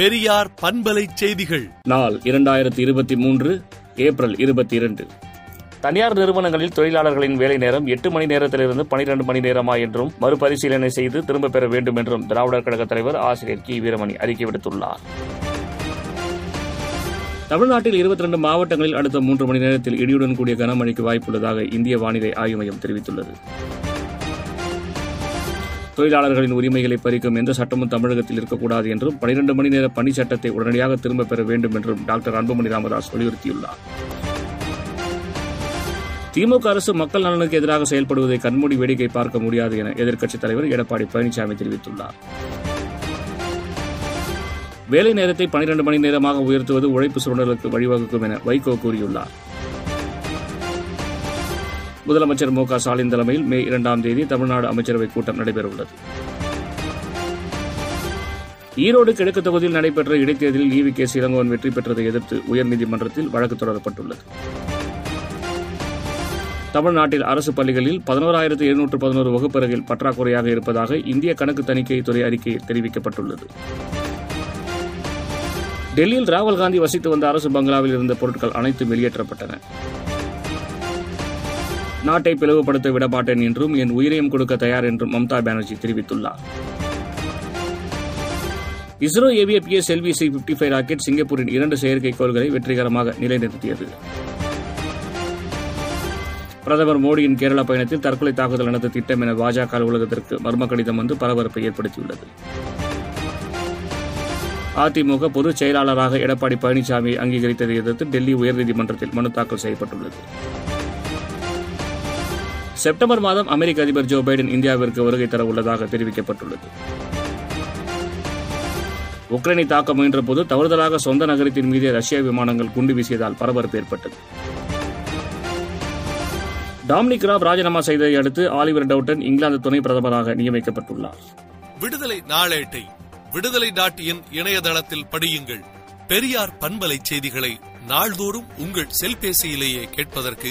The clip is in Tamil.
பெரியார் பண்பலை செய்திகள். நாள் இரண்டாயிரத்தி இருபத்தி மூன்று ஏப்ரல் இருபத்தி இரண்டு. தனியார் நிறுவனங்களில் தொழிலாளர்களின் வேலை நேரம் எட்டு மணி நேரத்திலிருந்து பனிரெண்டு மணி நேரமா என்றும் மறுபரிசீலனை செய்து திரும்பப் பெற வேண்டும் என்றும் திராவிடர் கழக தலைவர் ஆசிரியர் கி. வீரமணி அறிக்கை விடுத்துள்ளார். தமிழ்நாட்டில் இருபத்தி ரெண்டு மாவட்டங்களில் அடுத்த மூன்று மணி நேரத்தில் இடியுடன் கூடிய கனமழைக்கு வாய்ப்புள்ளதாக இந்திய வானிலை ஆய்வு மையம் தெரிவித்துள்ளது. தொழிலாளர்களின் உரிமைகளை பறிக்கும் எந்த சட்டமும் தமிழகத்தில் இருக்கக்கூடாது என்றும் பனிரெண்டு மணி நேர பணி சட்டத்தை உடனடியாக திரும்பப் பெற வேண்டும் என்றும் டாக்டர் அன்புமணி ராமதாஸ் வலியுறுத்தியுள்ளார். திமுக அரசு மக்கள் நலனுக்கு எதிராக செயல்படுவதை கண்மூடி வேடிக்கை பார்க்க முடியாது என எதிர்க்கட்சித் தலைவர் எடப்பாடி பழனிசாமி தெரிவித்துள்ளார். வேலை நேரத்தை பனிரெண்டு மணி நேரமாக உயர்த்துவது உழைப்பு சுரண்டலுக்கு வழிவகுக்கும் என வைகோ கூறியுள்ளார். முதலமைச்சர் மு க ஸ்டாலின் தலைமையில் மே இரண்டாம் தேதி தமிழ்நாடு அமைச்சரவைக் கூட்டம் நடைபெறவுள்ளது. ஈரோடு கிழக்கு தொகுதியில் நடைபெற்ற இடைத்தேர்தலில் ஈவி கே இளங்கோவன் வெற்றி பெற்றதை எதிர்த்து உயர்நீதிமன்றத்தில் வழக்கு தொடரப்பட்டுள்ளது. தமிழ்நாட்டில் அரசு பள்ளிகளில் பதினோராயிரத்து எழுநூற்று பதினோரு வகுப்பறைகள் பற்றாக்குறையாக இருப்பதாக இந்திய கணக்கு தணிக்கை துறை அறிக்கையில் தெரிவிக்கப்பட்டுள்ளது. டெல்லியில் ராகுல் காந்தி வசித்து வந்த அரசு பங்களாவில் இருந்த பொருட்கள் அனைத்தும் வெளியேற்றப்பட்டன. நாட்டை பிளவுபடுத்த விடமாட்டேன் என்றும் என் உயிரையும் கொடுக்க தயார் என்றும் மம்தா பானர்ஜி தெரிவித்துள்ளார். இஸ்ரோ ஏவிய P S LV C fifty five rocket சிங்கப்பூரின் இரண்டு செயற்கைக்கோள்களை வெற்றிகரமாக நிலைநிறுத்தியது. பிரதமர் மோடியின் கேரள பயணத்தில் தற்கொலை தாக்குதல் நடத்த திட்டம் என பாஜக அலுவலகத்திற்கு மர்ம கடிதம் வந்து பரபரப்பை ஏற்படுத்தியுள்ளது. அதிமுக பொதுச் செயலாளராக எடப்பாடி பழனிசாமியை அங்கீகரித்ததை எதிர்த்து டெல்லி உயர்நீதிமன்றத்தில் மனு தாக்கல் செய்யப்பட்டுள்ளது. செப்டம்பர் மாதம் அமெரிக்க அதிபர் ஜோ பைடன் இந்தியாவிற்கு வருகை தர உள்ளதாக தெரிவிக்கப்பட்டுள்ளது. உக்ரைனை தாக்க முயன்றபோது தவறுதலாக சொந்த நகரத்தின் மீது ரஷ்ய விமானங்கள் குண்டு வீசியதால் பரபரப்பு ஏற்பட்டது. டாமினிக் ராப் ராஜினாமா செய்ததை அடுத்து ஆலிவர் டவுட்டன் இங்கிலாந்து துணை பிரதமராக நியமிக்கப்பட்டுள்ளார். விடுதலை நாளேட்டை விடுதலை டாட் இன் இணையதளத்தில் படியுங்கள். பெரியார் பண்பலை செய்திகளை நாள்தோறும் உங்கள் செல்பேசியிலேயே கேட்பதற்கு